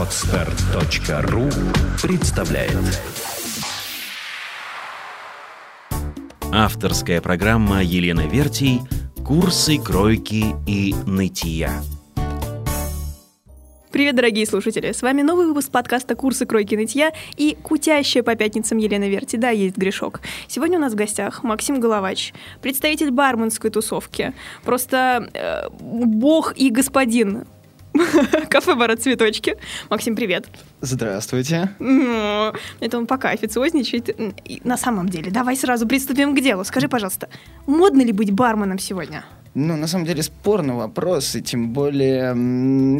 Отстар.ру представляет Авторская программа Елены Вертий «Курсы кройки и нытья». Привет, дорогие слушатели! С вами новый выпуск подкаста «Курсы кройки нытья» и кутящая по пятницам Елена Верти. Да, есть грешок. Сегодня у нас в гостях Максим Головач, представитель барменской тусовки. Просто э, бог и господин Кафе «Бара цветочки». Максим, привет. Здравствуйте. Ну, это он пока официозничает. И на самом деле, давай сразу приступим к делу. Скажи, пожалуйста, модно ли быть барменом сегодня? Ну, на самом деле, спорный вопрос, и тем более,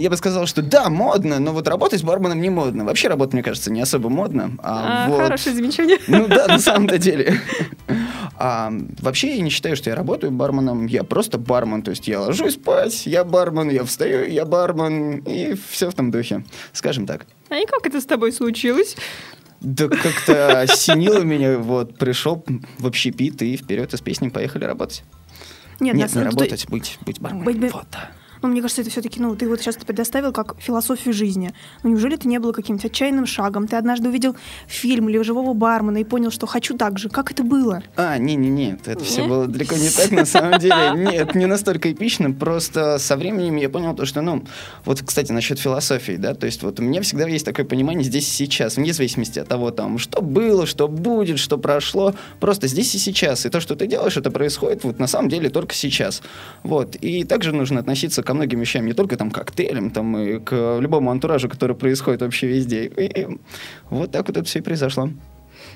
я бы сказал, что да, модно, но вот работать барменом не модно. Вообще работа, мне кажется, не особо модно. А, а вот... Хорошее замечание. Ну да, на самом-то деле. А, вообще я не считаю, что я работаю барменом, я просто бармен, то есть я ложусь спать, я бармен, я встаю, я бармен, и все в том духе, скажем так. А и как это с тобой случилось? Да как-то осенило меня, вот, пришел в общепит и вперед из песни поехали работать. Нет, Нет не работать, быть, быть барменом. Быть, вот, да. Но мне кажется, это все-таки, ну, ты вот сейчас предоставил как философию жизни. Ну, неужели это не было каким-то отчаянным шагом? Ты однажды увидел фильм или живого бармена и понял, что хочу так же. Как это было? А, не-не-не, это все было далеко не так, на самом деле. Нет, не настолько эпично, просто со временем я понял то, что, ну, вот, кстати, насчет философии, да, то есть вот у меня всегда есть такое понимание здесь и сейчас, вне зависимости от того, там, что было, что будет, что прошло, просто здесь и сейчас. И то, что ты делаешь, это происходит вот на самом деле только сейчас. Вот. И также нужно относиться к ко многим вещам, не только там коктейлям, там и к любому антуражу, который происходит вообще везде. И вот так вот это все и произошло.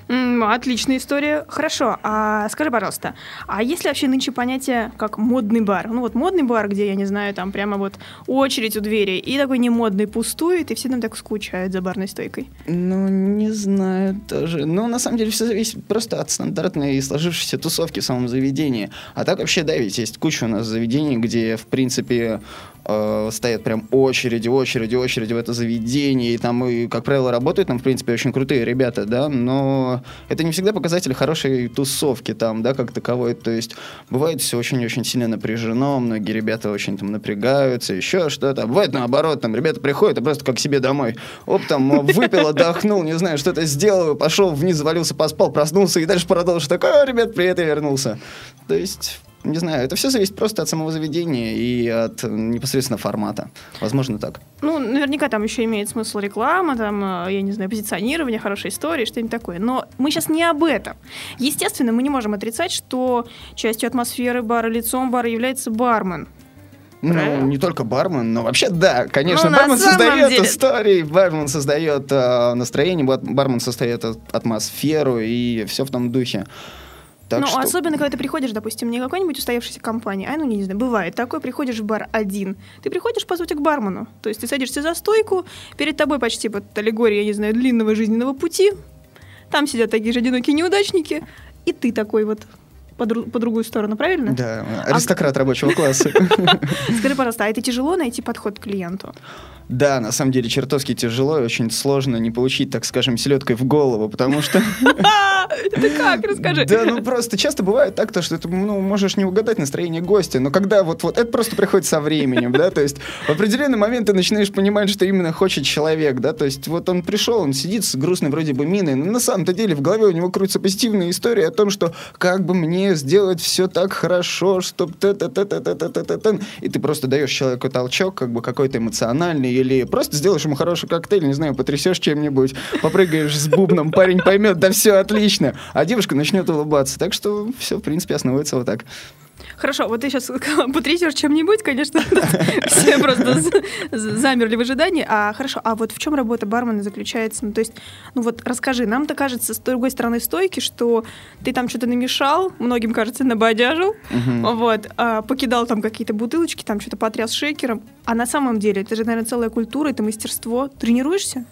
Отличная история. Хорошо. А скажи, пожалуйста, а есть ли вообще нынче понятие как модный бар? Ну вот модный бар, где, я не знаю, там прямо вот очередь у двери, и такой немодный пустует, и все там так скучают за барной стойкой. Ну, не знаю тоже. Ну, на самом деле, все зависит просто от стандартной и сложившейся тусовки в самом заведении. А так вообще, да, ведь есть куча у нас заведений, где, в принципе, э, стоят прям очереди, очереди, очереди в это заведение, и там, и, как правило, работают там, в принципе, очень крутые ребята, да, но это не всегда показатель хорошей тусовки там, да, как таковой, то есть бывает все очень-очень сильно напряжено, многие ребята очень там напрягаются, еще что-то, а бывает наоборот, там ребята приходят и просто как себе домой, оп, там выпил, отдохнул, не знаю, что-то сделал, пошел вниз, завалился, поспал, проснулся и дальше продолжил, такой, а, ребят, привет, я вернулся. То есть не знаю, это все зависит просто от самого заведения и от непосредственно формата. Возможно, так. Ну, наверняка там еще имеет смысл реклама, там, э, я не знаю, позиционирование, хорошая история, что-нибудь такое. Но мы сейчас не об этом. Естественно, мы не можем отрицать, что частью атмосферы бара, лицом бара является бармен. Ну, Правильно? не только бармен, но вообще да, конечно, ну, бармен создает деле... истории, бармен создает э, настроение, бармен создает атмосферу и все в том духе. Так ну, что... особенно, когда ты приходишь, допустим, не какой-нибудь устоявшейся компании, а, ну, не знаю, бывает такое, приходишь в бар один. Ты приходишь, по сути, к бармену. То есть ты садишься за стойку, перед тобой почти вот аллегория, я не знаю, длинного жизненного пути, там сидят такие же одинокие неудачники, и ты такой вот по, дру- по другую сторону, правильно? Да, аристократ а... рабочего класса. Скажи, пожалуйста, а это тяжело найти подход к клиенту? Да, на самом деле чертовски тяжело и очень сложно не получить, так скажем, селедкой в голову, потому что... Это как? Расскажи. Да, ну просто часто бывает так, то, что ты ну, можешь не угадать настроение гостя, но когда вот, вот это просто приходит со временем, да, то есть в определенный момент ты начинаешь понимать, что именно хочет человек, да, то есть вот он пришел, он сидит с грустной вроде бы миной, но на самом-то деле в голове у него крутится позитивная история о том, что как бы мне сделать все так хорошо, чтобы и ты просто даешь человеку толчок, как бы какой-то эмоциональный, или просто сделаешь ему хороший коктейль, не знаю, потрясешь чем-нибудь, попрыгаешь с бубном, парень поймет, да все отлично, а девушка начнет улыбаться. Так что все, в принципе, основывается вот так. Хорошо, вот ты сейчас потрясешь чем-нибудь, конечно, все просто замерли в ожидании. А хорошо, а вот в чем работа бармена заключается? Ну, то есть, ну вот расскажи, нам-то кажется с другой стороны стойки, что ты там что-то намешал, многим кажется, набодяжил, вот, а, покидал там какие-то бутылочки, там что-то потряс шейкером, а на самом деле это же, наверное, целая культура, это мастерство. Тренируешься?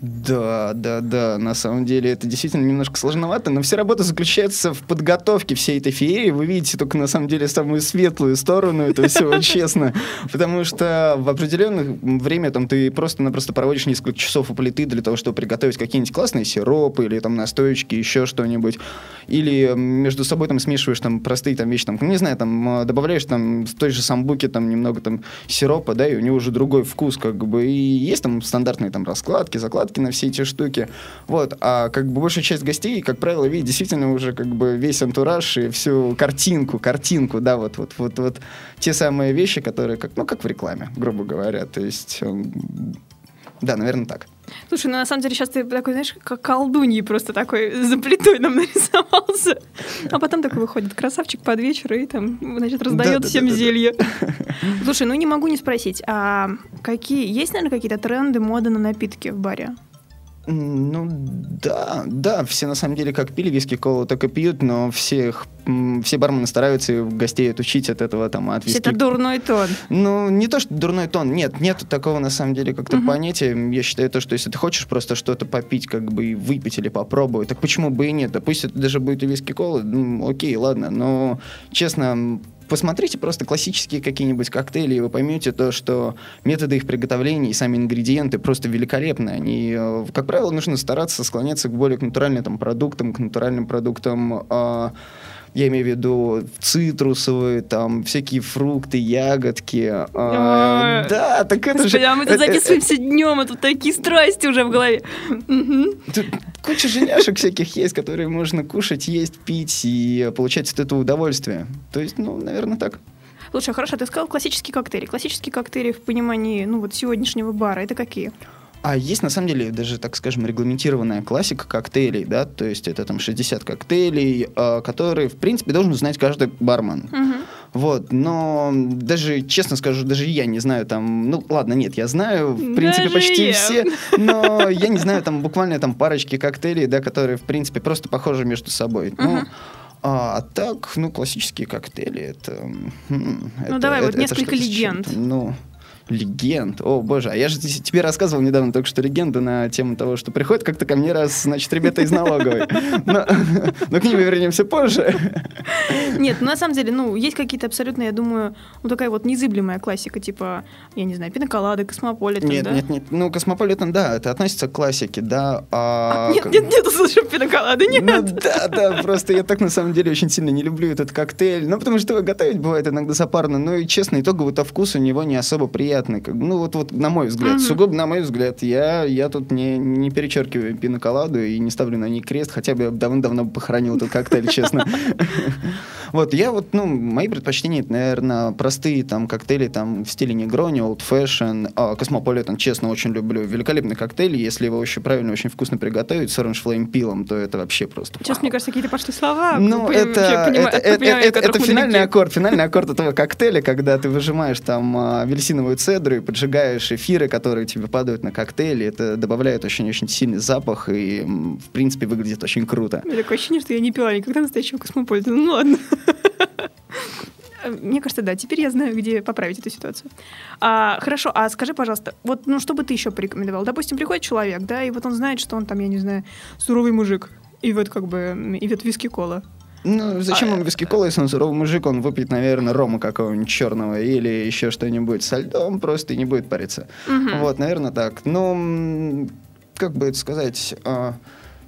Да, да, да. На самом деле это действительно немножко сложновато, но вся работа заключается в подготовке всей этой феерии. Вы видите только на самом деле самую светлую сторону этого всего, честно. Потому что в определенное время там ты просто-напросто проводишь несколько часов у плиты для того, чтобы приготовить какие-нибудь классные сиропы или там настоечки, еще что-нибудь. Или между собой там смешиваешь там простые там вещи, там, не знаю, там добавляешь там в той же самбуке там немного там сиропа, да, и у него уже другой вкус, как бы. И есть там стандартные там раскладки, закладки закладки на все эти штуки. Вот. А как бы большая часть гостей, как правило, видит действительно уже как бы весь антураж и всю картинку, картинку, да, вот, вот, вот, вот те самые вещи, которые, как, ну, как в рекламе, грубо говоря. То есть, эм, да, наверное, так. Слушай, ну на самом деле сейчас ты такой, знаешь, как колдуньи просто такой за плитой нам нарисовался. А потом такой выходит красавчик под вечер и там, значит, раздает да, всем да, да, зелье. Слушай, ну не могу не спросить, а какие, есть, наверное, какие-то тренды, моды на напитки в баре? Ну, да, да, все на самом деле как пили виски колу, так и пьют, но всех, все бармены стараются гостей отучить от этого там, от виски. Это дурной тон. Ну, не то, что дурной тон, нет, нет такого на самом деле как-то угу. понятия. Я считаю то, что если ты хочешь просто что-то попить, как бы выпить или попробовать, так почему бы и нет? Да пусть это даже будет и виски кола, ну, окей, ладно, но, честно, посмотрите просто классические какие-нибудь коктейли, и вы поймете то, что методы их приготовления и сами ингредиенты просто великолепны. Они, э, как правило, нужно стараться склоняться к более к натуральным там, продуктам, к натуральным продуктам э, я имею в виду цитрусовые, там, всякие фрукты, ягодки. А, да, так это же... а мы тут записываемся днем, а тут такие страсти уже в голове. Тут куча женяшек всяких есть, которые можно кушать, есть, пить и получать от этого удовольствие. То есть, ну, наверное, так. Слушай, хорошо, ты сказал классические коктейли. Классические коктейли в понимании, ну, вот сегодняшнего бара, это какие? А есть, на самом деле, даже, так скажем, регламентированная классика коктейлей, да, то есть это там 60 коктейлей, э, которые, в принципе, должен знать каждый бармен. Угу. Вот, но даже, честно скажу, даже я не знаю там, ну, ладно, нет, я знаю, в принципе, даже почти я. все, но я не знаю там буквально там парочки коктейлей, да, которые, в принципе, просто похожи между собой. Угу. Ну, а, а так, ну, классические коктейли, это... ну, это, давай, это, вот это несколько легенд. Ну, легенд. О, боже, а я же тебе рассказывал недавно только что легенды на тему того, что приходят как-то ко мне раз, значит, ребята из налоговой. Но, но к ним мы вернемся позже. Нет, ну, на самом деле, ну, есть какие-то абсолютно, я думаю, ну, такая вот незыблемая классика, типа, я не знаю, пиноколады, космополитен, Нет, да? нет, нет, ну, космополитен, да, это относится к классике, да. А... а нет, нет, нет, слушай, пиноколады, нет. Ну, да, да, просто я так, на самом деле, очень сильно не люблю этот коктейль, ну, потому что готовить бывает иногда запарно, но и, честно, итоговый-то вкус у него не особо приятный приятный. Как, ну, вот, вот на мой взгляд, угу. сугубо на мой взгляд, я, я тут не, не перечеркиваю пиноколаду и не ставлю на ней крест, хотя бы я давно-давно похоронил этот коктейль, честно. Вот, я вот, ну, мои предпочтения, это, наверное, простые там коктейли там в стиле негрони, old fashion, а, Cosmopolitan, честно, очень люблю. Великолепный коктейль, если его очень правильно, очень вкусно приготовить с orange flame пилом, то это вообще просто Сейчас, мне кажется, какие-то пошли слова. Ну, это, это, это, это, это финальный аккорд, финальный аккорд этого коктейля, когда ты выжимаешь там а, апельсиновую цедру и поджигаешь эфиры, которые тебе падают на коктейли. Это добавляет очень-очень сильный запах и, в принципе, выглядит очень круто. У меня такое ощущение, что я не пила никогда настоящего космополита. Ну ладно. Мне кажется, да. Теперь я знаю, где поправить эту ситуацию. А, хорошо, а скажи, пожалуйста, вот, ну, что бы ты еще порекомендовал? Допустим, приходит человек, да, и вот он знает, что он там, я не знаю, суровый мужик, и вот как бы, и вот виски кола. Ну, зачем а, ему виски кола, если он суровый мужик, он выпьет, наверное, рома какого-нибудь черного или еще что-нибудь со льдом просто и не будет париться. Угу. Вот, наверное, так. Ну, как бы это сказать... А,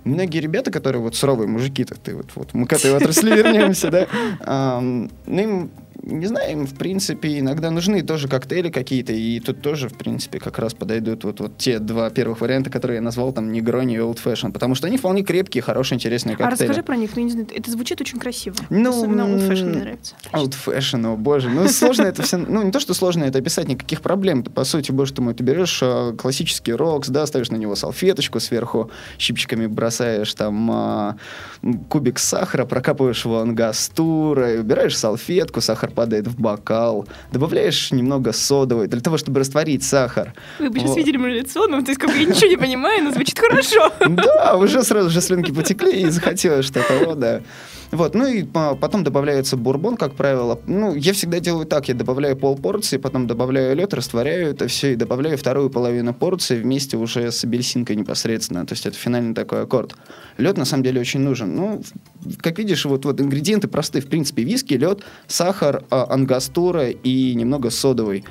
многие ребята, которые вот суровые мужики-то, ты вот, вот мы к этой отрасли вернемся, да, ну, им не знаю, им, в принципе, иногда нужны тоже коктейли какие-то, и тут тоже, в принципе, как раз подойдут вот, вот те два первых варианта, которые я назвал, там, Негрони и Old Fashion, потому что они вполне крепкие, хорошие, интересные коктейли. А расскажи про них, ну, не знаю, это звучит очень красиво. Ну, Особенно Old Fashion мне нравится. Old Fashion, о боже, ну, сложно это все, ну, не то, что сложно это описать, никаких проблем, по сути, боже ты мой, ты берешь э, классический рокс, да, ставишь на него салфеточку сверху, щипчиками бросаешь там э, кубик сахара, прокапываешь его ангастурой, убираешь салфетку, сахар падает в бокал, добавляешь немного содовой для того, чтобы растворить сахар. Вы бы сейчас вот. видели мое лицо, ну, то есть, как бы я ничего не понимаю, но звучит хорошо. Да, уже сразу же слюнки потекли и захотелось что-то, да. Вот, ну и по- потом добавляется бурбон, как правило. Ну, я всегда делаю так, я добавляю полпорции, потом добавляю лед, растворяю это все и добавляю вторую половину порции вместе уже с апельсинкой непосредственно. То есть это финальный такой аккорд. Лед на самом деле очень нужен. Ну, как видишь, вот, вот ингредиенты простые. В принципе, виски, лед, сахар, а, ангастура и немного содовой.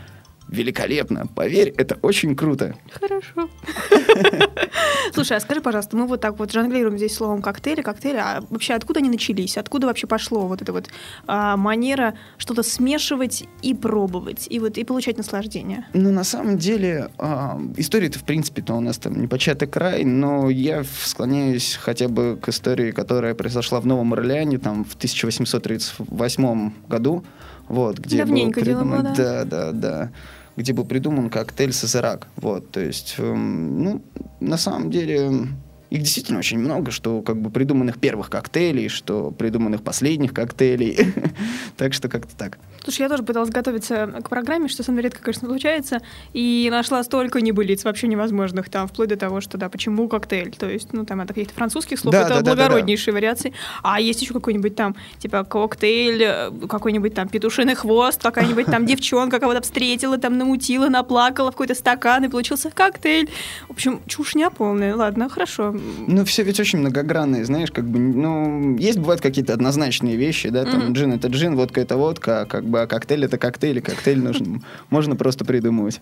Великолепно. Поверь, это очень круто. Хорошо. Слушай, а скажи, пожалуйста, мы вот так вот жонглируем здесь словом коктейли, коктейли, а вообще откуда они начались? Откуда вообще пошло вот эта вот а, манера что-то смешивать и пробовать, и вот и получать наслаждение? Ну, на самом деле, а, история-то, в принципе-то, у нас там непочатый край, но я склоняюсь хотя бы к истории, которая произошла в Новом Орлеане, там, в 1838 году, вот, где Давненько был дело было, да. да, да, да, где был придуман коктейль Сазерак, вот, то есть, эм, ну, на самом деле, их действительно очень много, что как бы придуманных первых коктейлей, что придуманных последних коктейлей, так что как-то так. Слушай, я тоже пыталась готовиться к программе, что со мной редко, конечно, случается, и нашла столько небылиц вообще невозможных там, вплоть до того, что, да, почему коктейль, то есть, ну, там, от каких-то французских слов, Да, это да, да, благороднейшие вариации, а есть еще какой-нибудь там, типа, коктейль, э, какой-нибудь там петушиный хвост, какая-нибудь там девчонка кого-то встретила, там, намутила, наплакала в какой-то стакан, и получился коктейль. В общем, чушня полная, ладно, хорошо. Ну, все ведь очень многогранные, знаешь, как бы, ну, есть, бывают какие-то однозначные вещи, да, там, Мгм. джин это джин, водка это водка, а как бы, а коктейль это коктейль, и коктейль нужен, можно просто придумывать.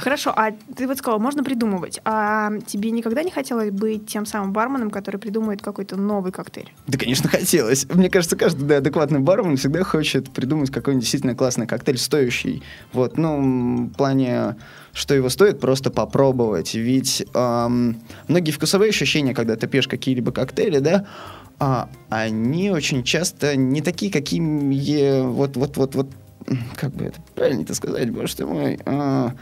Хорошо, а ты вот сказала, можно придумывать, а тебе никогда не хотелось быть тем самым барменом, который придумает какой-то новый коктейль? Да, конечно, хотелось. Мне кажется, каждый да, адекватный бармен всегда хочет придумать какой-нибудь действительно классный коктейль, стоящий. Вот, ну, в плане, что его стоит просто попробовать. Ведь ам, многие вкусовые ощущения, когда ты пьешь какие-либо коктейли, да, а, они очень часто не такие, какими вот, вот, вот, вот, как бы это правильно это сказать, боже мой. а,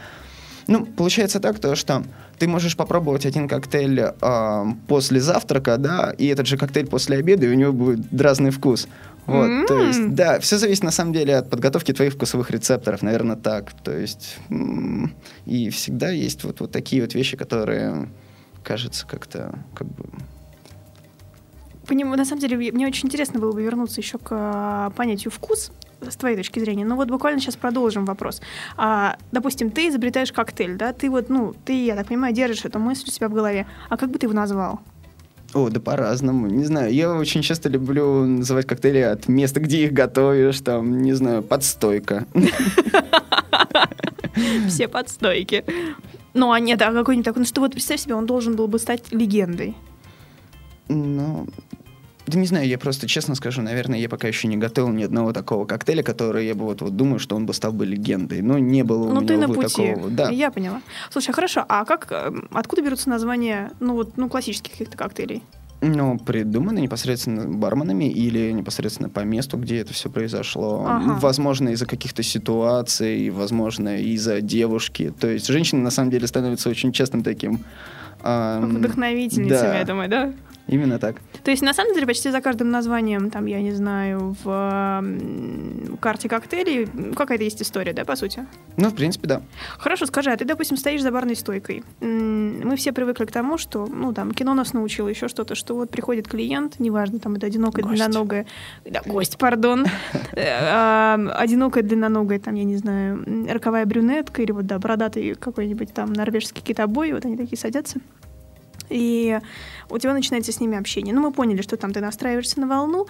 ну, получается так, то, что ты можешь попробовать один коктейль а, после завтрака, да, и этот же коктейль после обеда, и у него будет разный вкус. Вот, то есть, да, все зависит на самом деле от подготовки твоих вкусовых рецепторов, наверное, так. То есть, и всегда есть вот, вот такие вот вещи, которые, кажется, как-то, как бы... Поним- На самом деле, мне очень интересно было бы вернуться еще к а, понятию вкус с твоей точки зрения. Но вот буквально сейчас продолжим вопрос. А, допустим, ты изобретаешь коктейль, да? Ты вот, ну, ты, я так понимаю, держишь эту мысль у себя в голове. А как бы ты его назвал? О, да по-разному. Не знаю, я очень часто люблю называть коктейли от места, где их готовишь, там, не знаю, подстойка. Все подстойки. Ну, а нет, а какой-нибудь такой, ну что вот представь себе, он должен был бы стать легендой. Ну, да не знаю, я просто честно скажу, наверное, я пока еще не готовил ни одного такого коктейля, который я бы вот, вот думаю, что он бы стал бы легендой. Но не было у Ну, меня, ты на пути. такого. Да. Я поняла. Слушай, а хорошо, а как, эм, откуда берутся названия, ну, вот, ну, классических каких-то коктейлей? Ну, придуманы непосредственно барменами или непосредственно по месту, где это все произошло. Ага. Возможно, из-за каких-то ситуаций, возможно, из-за девушки. То есть женщины, на самом деле, становятся очень частым таким... ам, Вдохновительницами, да. я думаю, да? Именно так. То есть, на самом деле, почти за каждым названием, там, я не знаю, в карте коктейлей какая-то есть история, да, по сути? Ну, в принципе, да. Хорошо, скажи, а ты, допустим, стоишь за барной стойкой. Мы все привыкли к тому, что, ну, там, кино нас научило еще что-то, что вот приходит клиент, неважно, там, это одинокая, Гость. длинноногая... Да, гость, пардон. Э, Одинокая, длинноногая, там, я не знаю, роковая брюнетка или вот, да, бородатый какой-нибудь там норвежский китобой, вот они такие садятся. И у тебя начинается с ними общение. Ну, мы поняли, что там ты настраиваешься на волну,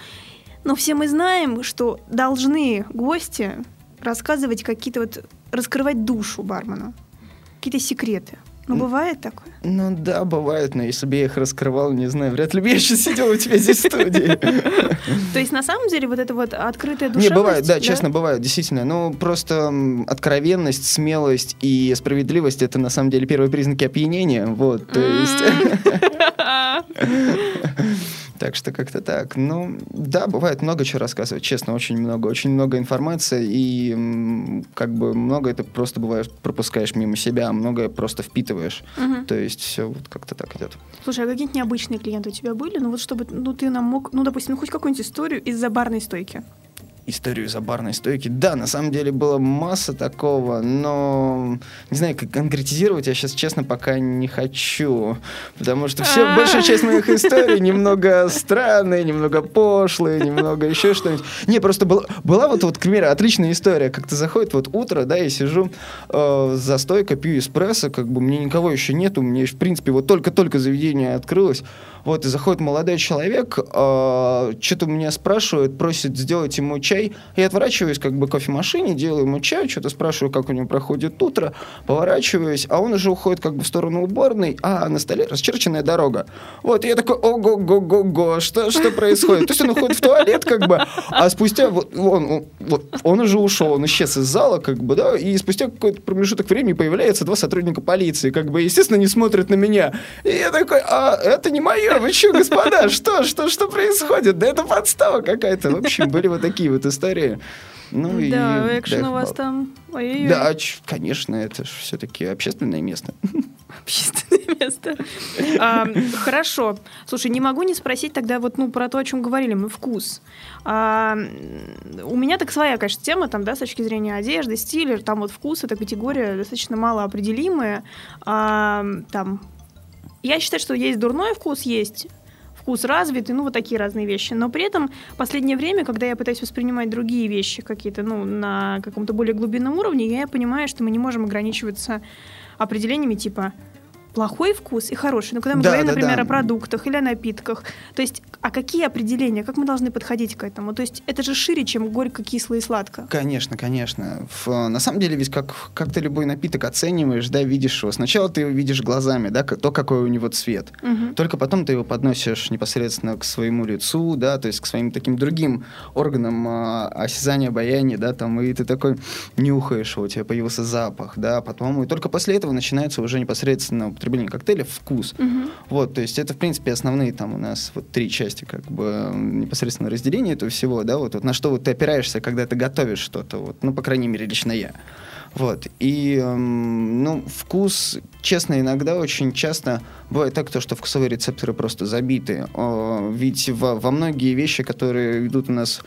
но все мы знаем, что должны гости рассказывать какие-то вот, раскрывать душу бармена, какие-то секреты. Ну, бывает такое? Ну да, бывает, но если бы я их раскрывал, не знаю, вряд ли бы я сейчас сидел у тебя здесь в студии. То есть, на самом деле, вот эта вот открытая Не, душевность... бывает, да, честно, бывает, действительно. Ну, просто откровенность, смелость и справедливость — это, на самом деле, первые признаки опьянения, вот, то есть... Так что как-то так. Ну, да, бывает много чего рассказывать, честно, очень много. Очень много информации, и как бы много это просто бывает пропускаешь мимо себя, а многое просто впитываешь. Мгм. То есть все вот как-то так идет. Слушай, а какие-нибудь необычные клиенты у тебя были? Ну, вот чтобы, ну, ты нам мог, ну, допустим, ну, хоть какую-нибудь историю из-за барной стойки. Историю за барной стойки. Да, на самом деле была масса такого, но не знаю, как конкретизировать я сейчас, честно, пока не хочу. Потому что все, большая часть моих историй немного странные, немного пошлые, немного еще что-нибудь. Не, просто была, была вот, вот, к примеру, отличная история. Как-то заходит вот утро, да, я сижу э, за стойкой, пью эспрессо, как бы мне никого еще нету, мне, в принципе, вот только-только заведение открылось. Вот, и заходит молодой человек, э, что-то у меня спрашивает, просит сделать ему чай. Я отворачиваюсь как бы к кофемашине, делаю ему чай, что-то спрашиваю, как у него проходит утро, поворачиваюсь, а он уже уходит как бы в сторону уборной, а на столе расчерченная дорога. Вот, и я такой, ого-го-го-го, что, что происходит? То есть он уходит в туалет, как бы, а спустя, вот, он, вот, он уже ушел, он исчез из зала, как бы, да, и спустя какой-то промежуток времени появляется два сотрудника полиции, как бы, естественно, не смотрят на меня. И я такой, а это не мое, вы что, господа, что, что, что происходит? Да это подстава какая-то. В общем, были вот такие вот истории. Ну, да, и, экшен да, у вас там... Ой-ой-ой. Да, конечно, это же все-таки общественное место. Общественное место. А, хорошо. Слушай, не могу не спросить тогда вот ну про то, о чем говорили мы, вкус. А, у меня так своя, конечно, тема там, да, с точки зрения одежды, стиля, там вот вкус это категория достаточно мало определимая. А, там я считаю, что есть дурной вкус, есть вкус развитый, ну, вот такие разные вещи. Но при этом в последнее время, когда я пытаюсь воспринимать другие вещи какие-то, ну, на каком-то более глубинном уровне, я понимаю, что мы не можем ограничиваться определениями типа плохой вкус и хороший. Ну, когда мы да, говорим, да, например, да. о продуктах или о напитках, то есть, а какие определения, как мы должны подходить к этому? То есть, это же шире, чем горько, кисло и сладко. Конечно, конечно. В, на самом деле, ведь как, как ты любой напиток оцениваешь, да, видишь его. Сначала ты его видишь глазами, да, то, какой у него цвет. Угу. Только потом ты его подносишь непосредственно к своему лицу, да, то есть к своим таким другим органам а, осязания, обаяния, да, там, и ты такой нюхаешь у тебя появился запах, да, потом, и только после этого начинается уже непосредственно употребление коктейля вкус. Угу. Вот, то есть это, в принципе, основные там у нас вот три части как бы непосредственно разделения этого всего, да, вот, вот на что вот ты опираешься, когда ты готовишь что-то, вот, ну, по крайней мере, лично я. Вот. И, эм, ну, вкус, честно, иногда очень часто бывает так, то, что вкусовые рецепторы просто забиты. Э, ведь во, во многие вещи, которые идут у нас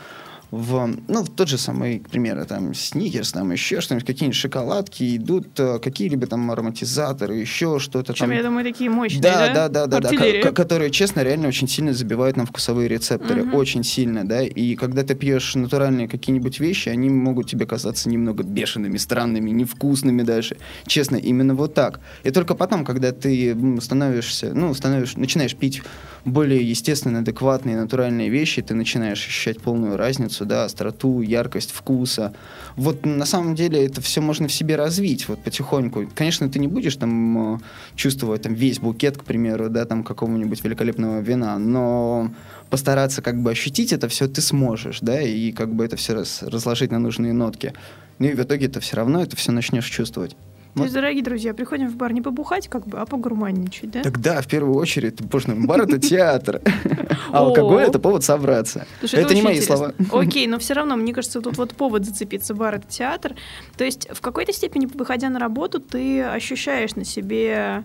в, ну, в тот же самый, к примеру, там, сникерс, там, еще что-нибудь, какие-нибудь шоколадки, идут э, какие-либо там ароматизаторы, еще что-то там. я думаю, такие мощные, да? Да, да, да, да, да которые, честно, реально очень сильно забивают нам вкусовые рецепторы, угу. очень сильно, да, и когда ты пьешь натуральные какие-нибудь вещи, они могут тебе казаться немного бешеными, странными, невкусными даже, честно, именно вот так. И только потом, когда ты становишься, ну, становишь, начинаешь пить более естественные, адекватные, натуральные вещи, ты начинаешь ощущать полную разницу, да, остроту, яркость вкуса. Вот на самом деле это все можно в себе развить вот потихоньку. Конечно, ты не будешь там э, чувствовать там весь букет, к примеру, да, там какого-нибудь великолепного вина, но постараться как бы ощутить это все ты сможешь, да, и как бы это все раз, разложить на нужные нотки. Ну и в итоге это все равно это все начнешь чувствовать. То есть, дорогие друзья, приходим в бар не побухать, как бы, а погурманничать, да? Тогда, в первую очередь, потому бар — это театр, а алкоголь — это повод собраться. Это не мои слова. Окей, но все равно, мне кажется, тут вот повод зацепиться. Бар — это театр. То есть, в какой-то степени, выходя на работу, ты ощущаешь на себе,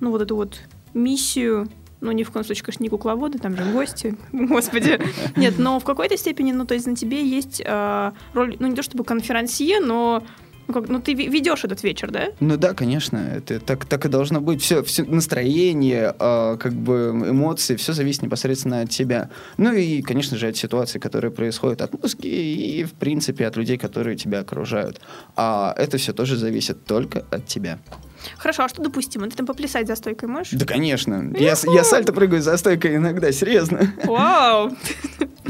ну, вот эту вот миссию ну, ни в коем случае, конечно, не кукловоды, там же гости, господи. Нет, но в какой-то степени, ну, то есть на тебе есть э, роль, ну, не то чтобы конферансье, но ну, как, ну, ты ведешь этот вечер, да? Ну да, конечно. Это так, так и должно быть. Все, все настроение, э, как бы эмоции, все зависит непосредственно от тебя. Ну и, конечно же, от ситуации, которая происходит, от музыки и, в принципе, от людей, которые тебя окружают. А это все тоже зависит только от тебя. Хорошо, а что допустимо? Ты там поплясать за стойкой можешь? Да, конечно. Я, я сальто прыгаю за стойкой иногда, серьезно. Вау!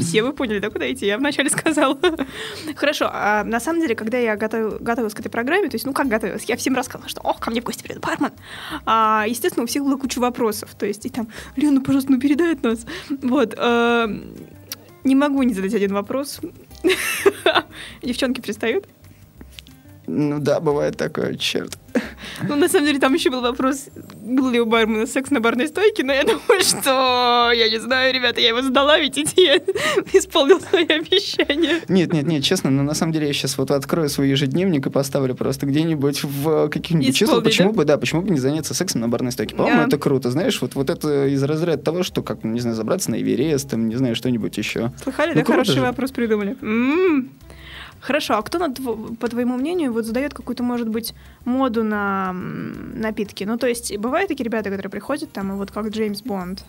Все вы поняли, да, куда идти? Я вначале сказала. Хорошо, а на самом деле, когда я готов, готовилась к этой программе, то есть, ну как готовилась, я всем рассказывала, что, ох, ко мне в гости придет бармен. А, естественно, у всех было куча вопросов. То есть, и там, Лена, пожалуйста, ну передай от нас. Вот. А, не могу не задать один вопрос. Девчонки пристают? Ну да, бывает такое, черт. Ну, на самом деле, там еще был вопрос, был ли у бармена секс на барной стойке, но я думаю, что, я не знаю, ребята, я его сдала, ведь я исполнил свои обещания. Нет, нет, нет, честно, но на самом деле я сейчас вот открою свой ежедневник и поставлю просто где-нибудь в каких-нибудь числах. Почему да? бы, да, почему бы не заняться сексом на барной стойке? По-моему, yeah. это круто, знаешь, вот, вот это из разряда того, что, как, не знаю, забраться на Эверест, там, не знаю, что-нибудь еще. Слыхали, ну, да, хороший же. вопрос придумали. М-м-м. Хорошо, а кто, по твоему мнению, вот задает какую-то, может быть, моду на напитки? Ну, то есть, бывают такие ребята, которые приходят там, и вот как Джеймс Бонд,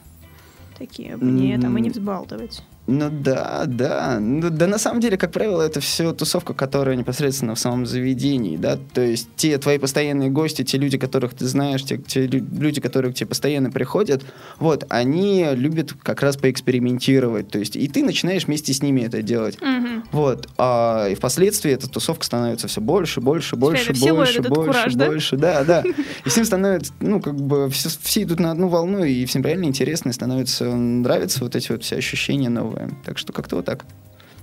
такие, мне там и не взбалтывать. Ну да, да. Ну, да на самом деле, как правило, это все тусовка, которая непосредственно в самом заведении, да. То есть те твои постоянные гости, те люди, которых ты знаешь, те, те люди, которые к тебе постоянно приходят, вот, они любят как раз поэкспериментировать. То есть и ты начинаешь вместе с ними это делать. Угу. Вот. А, и впоследствии эта тусовка становится все больше, больше, больше, все больше, больше, кураж, больше. Да? да, да. И всем становится, ну, как бы, все, все идут на одну волну, и всем реально интересно, и становится, нравятся вот эти вот все ощущения новые новое. Так что как-то вот так.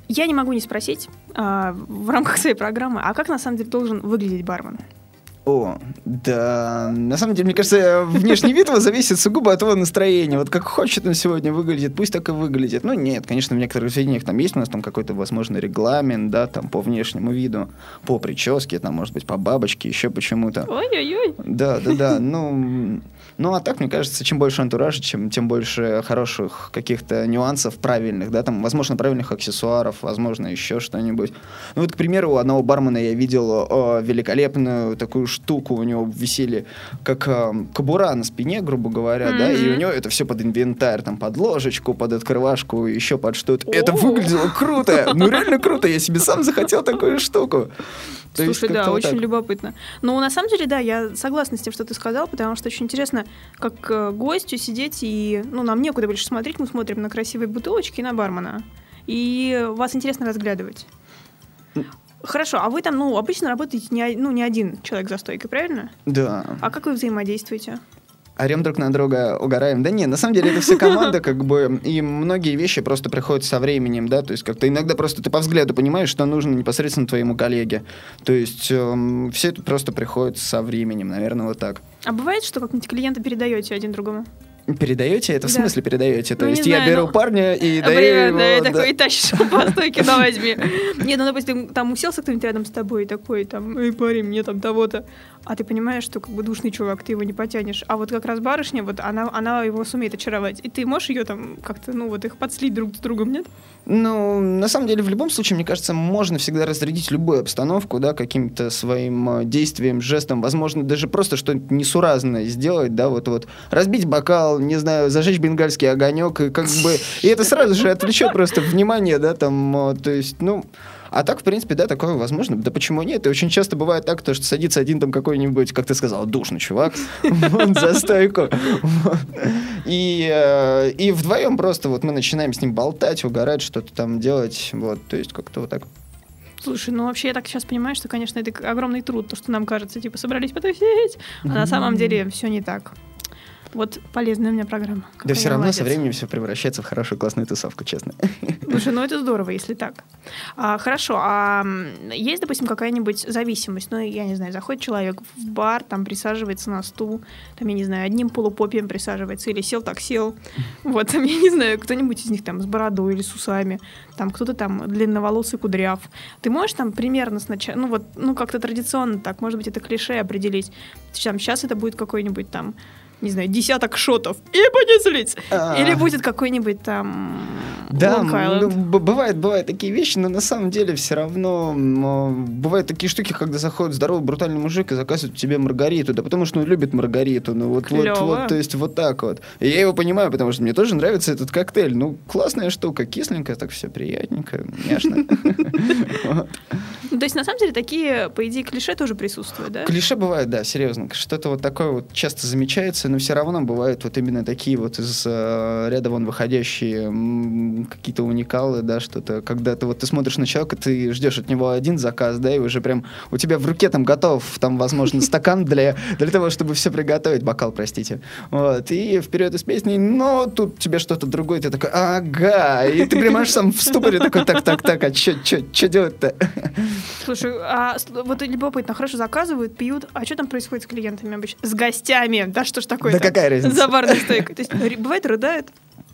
Я не могу не спросить а, в рамках своей программы, а как на самом деле должен выглядеть бармен? О, да. На самом деле, мне кажется, внешний вид его зависит сугубо от его настроения. Вот как хочет он сегодня выглядит, пусть так и выглядит. Ну, нет, конечно, в некоторых заведениях там есть у нас там какой-то, возможно, регламент, да, там по внешнему виду, по прическе, там, может быть, по бабочке, еще почему-то. Ой-ой-ой. Да, да, да. Ну, ну, а так, мне кажется, чем больше антуража, чем, тем больше хороших каких-то нюансов правильных, да, там, возможно, правильных аксессуаров, возможно, еще что-нибудь. Ну, вот, к примеру, у одного бармена я видел э, великолепную такую штуку, у него висели как э, кобура на спине, грубо говоря, mm-hmm. да, и у него это все под инвентарь, там, под ложечку, под открывашку, еще под что-то. Это выглядело круто, ну, реально круто, я себе сам захотел такую штуку. То Слушай, да, вот очень так. любопытно. Но на самом деле, да, я согласна с тем, что ты сказал, потому что очень интересно, как э, гостю сидеть и, ну, нам некуда больше смотреть, мы смотрим на красивые бутылочки и на бармена. И вас интересно разглядывать. Хорошо, а вы там, ну, обычно работаете не, ну, не один человек за стойкой, правильно? Да. А как вы взаимодействуете? орем друг на друга, угораем. Да не, на самом деле это все команда, как бы, и многие вещи просто приходят со временем, да, то есть как-то иногда просто ты по взгляду понимаешь, что нужно непосредственно твоему коллеге. То есть эм, все это просто приходит со временем, наверное, вот так. А бывает, что как-нибудь клиента передаете один другому? Передаете? Это в смысле передаете? То ну, есть я знаю, беру ну, парня и даю время, его... Да, и такой, и тащишь по стойке, ну возьми. Нет, ну, допустим, там уселся кто-нибудь рядом с тобой и такой, там, эй, парень, мне там того-то а ты понимаешь, что как бы душный чувак, ты его не потянешь. А вот как раз барышня, вот она, она его сумеет очаровать. И ты можешь ее там как-то, ну вот их подслить друг с другом, нет? Ну, на самом деле, в любом случае, мне кажется, можно всегда разрядить любую обстановку, да, каким-то своим э, действием, жестом, возможно, даже просто что-нибудь несуразное сделать, да, вот вот разбить бокал, не знаю, зажечь бенгальский огонек, и как бы, и это сразу же отвлечет просто внимание, да, там, э, то есть, ну, а так, в принципе, да, такое возможно. Да почему нет? И очень часто бывает так, то, что садится один там какой-нибудь, как ты сказал, душный чувак за стойку. И, э, и вдвоем просто вот мы начинаем с ним болтать, угорать, что-то там делать. Вот, то есть как-то вот так. Слушай, ну вообще я так сейчас понимаю, что, конечно, это огромный труд, то, что нам кажется, типа, собрались потусить, а на самом деле все не так. Вот полезная у меня программа. Да все равно молодец. со временем все превращается в хорошую классную тусовку, честно. Слушай, ну это здорово, если так. А, хорошо, а есть, допустим, какая-нибудь зависимость? Ну, я не знаю, заходит человек в бар, там присаживается на стул, там, я не знаю, одним полупопием присаживается, или сел так сел. Вот, там, я не знаю, кто-нибудь из них там с бородой или с усами, там кто-то там длинноволосый кудряв. Ты можешь там примерно сначала, ну вот, ну как-то традиционно так, может быть, это клише определить. Там, сейчас это будет какой-нибудь там не знаю, десяток шотов и понеслись. А-а-а. Или будет какой-нибудь там да, ну, бывает, бывают такие вещи, но на самом деле все равно бывают такие штуки, когда заходит здоровый брутальный мужик и заказывает тебе маргариту, да потому что он любит маргариту, ну вот, вот, вот, то есть вот так вот. И я его понимаю, потому что мне тоже нравится этот коктейль, ну классная штука, кисленькая, так все приятненько, няшно. Ну, то есть на самом деле такие, по идее, клише тоже присутствуют, да? Клише бывает, да, серьезно, что-то вот такое вот часто замечается, но все равно бывают вот именно такие вот из э, ряда вон выходящие какие-то уникалы, да, что-то, когда ты вот ты смотришь на человека, ты ждешь от него один заказ, да, и уже прям у тебя в руке там готов, там, возможно, стакан для, для того, чтобы все приготовить, бокал, простите. Вот, и вперед из песни, но тут тебе что-то другое, ты такой, ага, и ты прямо сам в ступоре такой, так, так, так, а что делать-то? Слушай, а вот любопытно, хорошо заказывают, пьют, а что там происходит с клиентами обычно? С гостями, да что ж такое Да какая разница? За барной стойкой. То есть ри- бывает рыдают?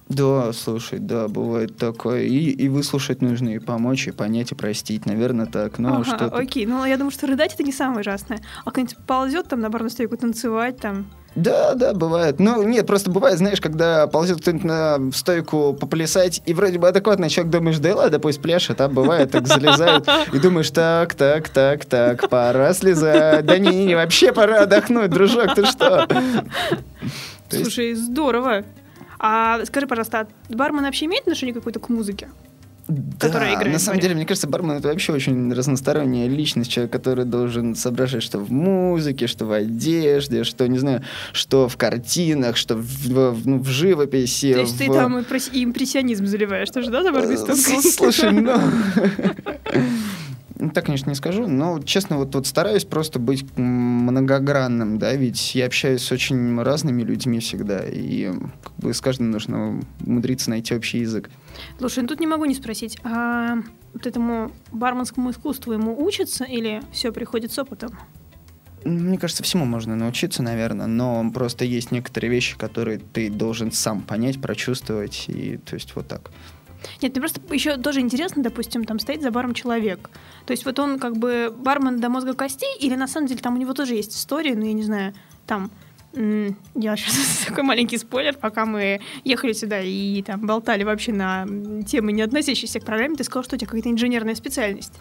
Да, слушай, да, бывает такое. И, и выслушать нужно, и помочь, и понять, и простить. Наверное, так. Ну, Ага, что окей, ну я думаю, что рыдать это не самое ужасное. А кто-нибудь ползет там на барную стойку танцевать там? Да, да, бывает. Ну, нет, просто бывает, знаешь, когда ползет кто-нибудь на стойку поплясать, и вроде бы адекватный человек думаешь, да ладно, пусть пляшет, а бывает, так залезают, и думаешь, так, так, так, так, пора слезать. Да не, не, вообще пора отдохнуть, дружок, ты что? Слушай, здорово. А скажи, пожалуйста, а бармен вообще имеет отношение какое-то к музыке? Которая Да, играет на самом деле, мне кажется, бармен это вообще очень разносторонняя личность, человек, который должен соображать, что в музыке, что в одежде, что, не знаю, что в картинах, что в, в- ну, в живописи. То есть ты в- там импресс- импрессионизм заливаешь тоже, да, за барной Э, Слушай, ну... Ну, Так, конечно, не скажу, но, честно, вот, вот стараюсь просто быть многогранным, да, ведь я общаюсь с очень разными людьми всегда, и как бы с каждым нужно умудриться найти общий язык. Слушай, ну тут не могу не спросить, а вот этому барменскому искусству ему учатся или все приходит с опытом? Мне кажется, всему можно научиться, наверное, но просто есть некоторые вещи, которые ты должен сам понять, прочувствовать, и то есть вот так. Нет, мне просто еще тоже интересно, допустим, там стоит за баром человек. То есть вот он как бы бармен до мозга костей, или на самом деле там у него тоже есть история, ну я не знаю, там я сейчас такой маленький спойлер, пока мы ехали сюда и там болтали вообще на темы, не относящиеся к программе, ты сказал, что у тебя какая-то инженерная специальность.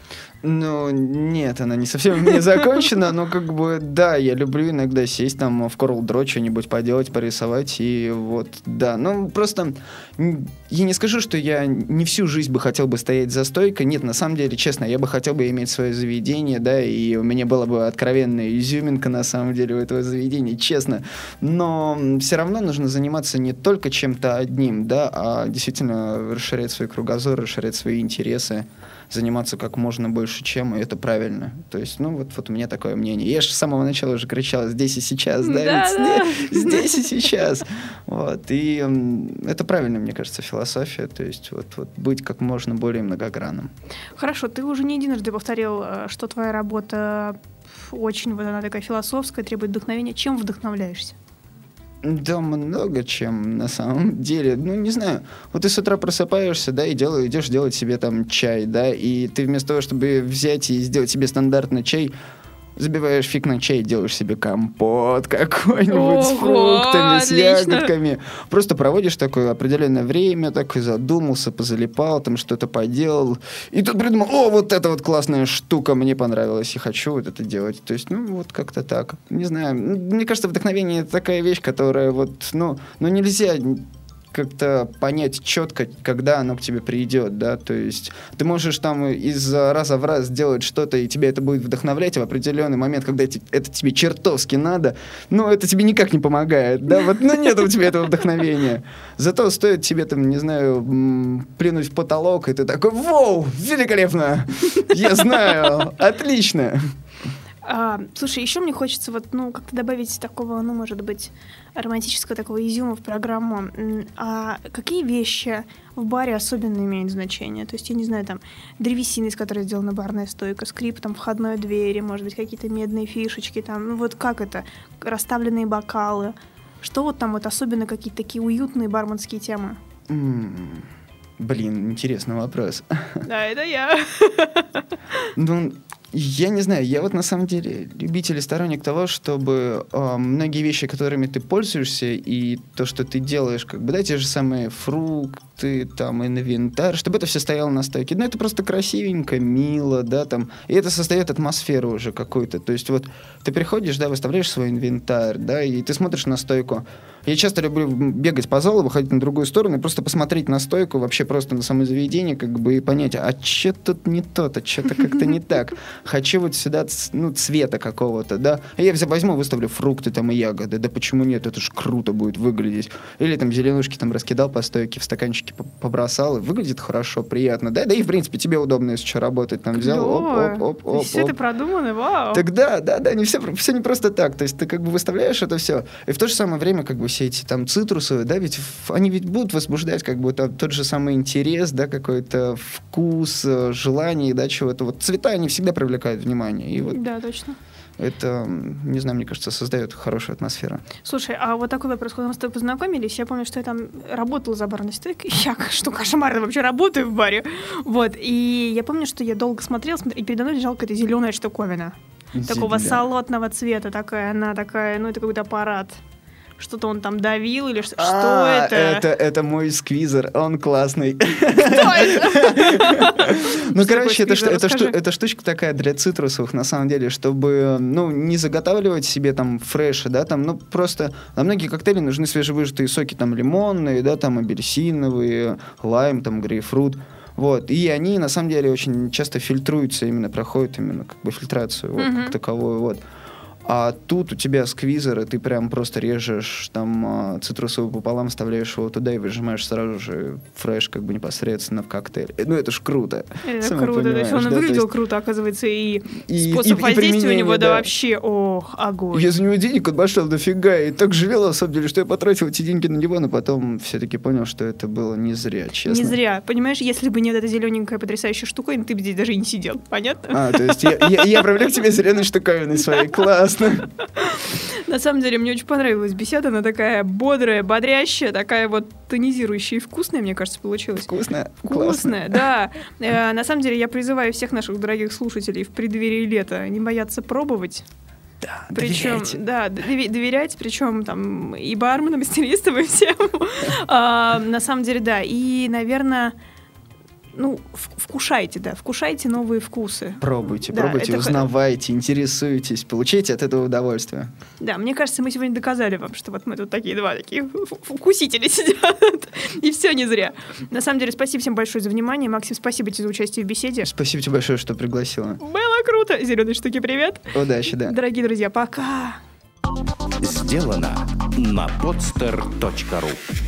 Ну, нет, она не совсем не закончена, но как бы, да, я люблю иногда сесть там в Coral Draw что-нибудь поделать, порисовать, и вот, да. Ну, просто я не скажу, что я не всю жизнь бы хотел бы стоять за стойкой. Нет, на самом деле, честно, я бы хотел бы иметь свое заведение, да, и у меня была бы откровенная изюминка, на самом деле, у этого заведения, честно. Но все равно нужно заниматься не только чем-то одним, да, а действительно расширять свой кругозор, расширять свои интересы заниматься как можно больше чем, и это правильно. То есть, ну, вот, вот у меня такое мнение. Я же с самого начала уже кричал «здесь и сейчас», да? Да, ведь да. Здесь и сейчас. Вот. И это правильно, мне кажется, философия. То есть, вот, вот быть как можно более многогранным. Хорошо, ты уже не единожды повторил, э, что твоя работа очень вот она такая философская, требует вдохновения. Чем вдохновляешься? Да, много чем на самом деле. Ну, не знаю. Вот ты с утра просыпаешься, да, и делаешь, идешь делать себе там чай, да, и ты вместо того, чтобы взять и сделать себе стандартный чай, забиваешь фиг на чай, делаешь себе компот какой-нибудь с фруктами, с ягодками. Просто проводишь такое определенное время, такой задумался, позалипал, там что-то поделал. И тут придумал, о, вот эта вот классная штука, мне понравилась, и хочу вот это делать. То есть, ну, вот как-то так. Не знаю, мне кажется, вдохновение это такая вещь, которая вот, ну, ну нельзя как-то понять четко, когда оно к тебе придет, да, то есть ты можешь там из раза в раз делать что-то, и тебе это будет вдохновлять, в определенный момент, когда это тебе чертовски надо, ну, это тебе никак не помогает, да, вот, ну, нет у тебя этого вдохновения. Зато стоит тебе там, не знаю, плюнуть в потолок, и ты такой, вау, великолепно, я знаю, отлично. А, слушай, еще мне хочется вот, ну, как-то добавить такого, ну, может быть, романтического такого изюма в программу. А какие вещи в баре особенно имеют значение? То есть, я не знаю, там, древесина, из которой сделана барная стойка, скрип там входной двери, может быть, какие-то медные фишечки, там, ну, вот как это? Расставленные бокалы. Что вот там вот особенно какие-то такие уютные барменские темы? М, Блин, интересный вопрос. Да, это я. Ну, я не знаю, я вот на самом деле любитель и сторонник того, чтобы э, многие вещи, которыми ты пользуешься, и то, что ты делаешь, как бы, да, те же самые фрукты, там, инвентарь, чтобы это все стояло на стойке. Ну, это просто красивенько, мило, да, там, и это создает атмосферу уже какую-то. То есть вот ты приходишь, да, выставляешь свой инвентарь, да, и ты смотришь на стойку. Я часто люблю бегать по залу, выходить на другую сторону и просто посмотреть на стойку, вообще просто на само заведение, как бы, и понять, а что тут не то-то, что-то как-то не так. Хочу вот сюда, ну, цвета какого-то, да. И я возьму, выставлю фрукты там и ягоды, да почему нет, это ж круто будет выглядеть. Или там зеленушки там раскидал по стойке, в стаканчике по- побросал, и выглядит хорошо, приятно, да. Да и, в принципе, тебе удобно, если что, работать, там взял, Клёво. оп, оп, оп, оп, Все это продумано, вау. Так да, да, да, не все, все не просто так. То есть ты как бы выставляешь это все, и в то же самое время как бы все эти там цитрусовые, да, ведь они ведь будут возбуждать как бы там тот же самый интерес, да, какой-то вкус, э, желание, да, чего-то. Вот цвета, они всегда привлекают внимание. И вот Да, точно. это, не знаю, мне кажется, создает хорошую атмосферу. Слушай, а вот такой вопрос, когда мы с тобой познакомились, я помню, что я там работала за барной стойкой. Я, что кошмарно, вообще работаю в баре. Вот, и я помню, что я долго смотрела, смотрела, и передо мной лежала какая-то зеленая штуковина. Такого солотного цвета, такая, она такая, ну, это какой-то аппарат. Что-то он там давил или что, А, что это? это? Это мой сквизер, он классный. Ну, короче, это, штучка такая для цитрусовых, на самом деле, чтобы, ну, не заготавливать себе там фреши, да, там, ну, просто на многие коктейли нужны свежевыжатые соки, там, лимонные, да, там, апельсиновые, лайм, там, грейпфрут. Вот, и они, на самом деле, очень часто фильтруются, именно проходят именно как бы фильтрацию, вот, Мгм. как таковую, вот. А тут у тебя сквизер, и ты прям просто режешь там а, цитрусовый пополам, вставляешь его туда и выжимаешь сразу же фреш как бы непосредственно в коктейль. Ну, это ж круто. Это Сама круто, то есть он и да, выглядел есть- круто, оказывается, и, И- способ и- и воздействия у применение, него, да, да. вообще, ох, огонь. Я за него денег отбашлял дофига, и так жалел, на самом деле, что я потратил эти деньги на него, но потом все-таки понял, что это было не зря, честно. Не зря. Понимаешь, если бы не вот эта зелененькая потрясающая штуковина, ты бы здесь даже и не сидел. Понятно? А, то есть я, я, я привлек тебя зеленой штуковиной своей, классно. На самом деле, мне очень понравилась беседа. Она такая бодрая, бодрящая, такая вот тонизирующая и вкусная, мне кажется, получилась. Классно. Вкусная, да. Э, на самом деле, я призываю всех наших дорогих слушателей в преддверии лета не бояться пробовать. Да, Причем, доверяйте. да, доверять, причем там и барменам, и стилистам, и всем. А, На самом деле, да. И, наверное, ну, вкушайте, да, вкушайте новые вкусы. Пробуйте, Да, пробуйте, это узнавайте, интересуйтесь, получайте от этого удовольствие. Да, мне кажется, мы сегодня доказали вам, что вот мы тут такие два такие вкусители сидят. И все не зря. На самом деле, спасибо всем большое за внимание. Максим, спасибо тебе за участие в беседе. Спасибо тебе большое, что пригласила. Было круто. Зеленые штуки, привет. Удачи, да. Дорогие друзья, пока. Сделано на podster.ru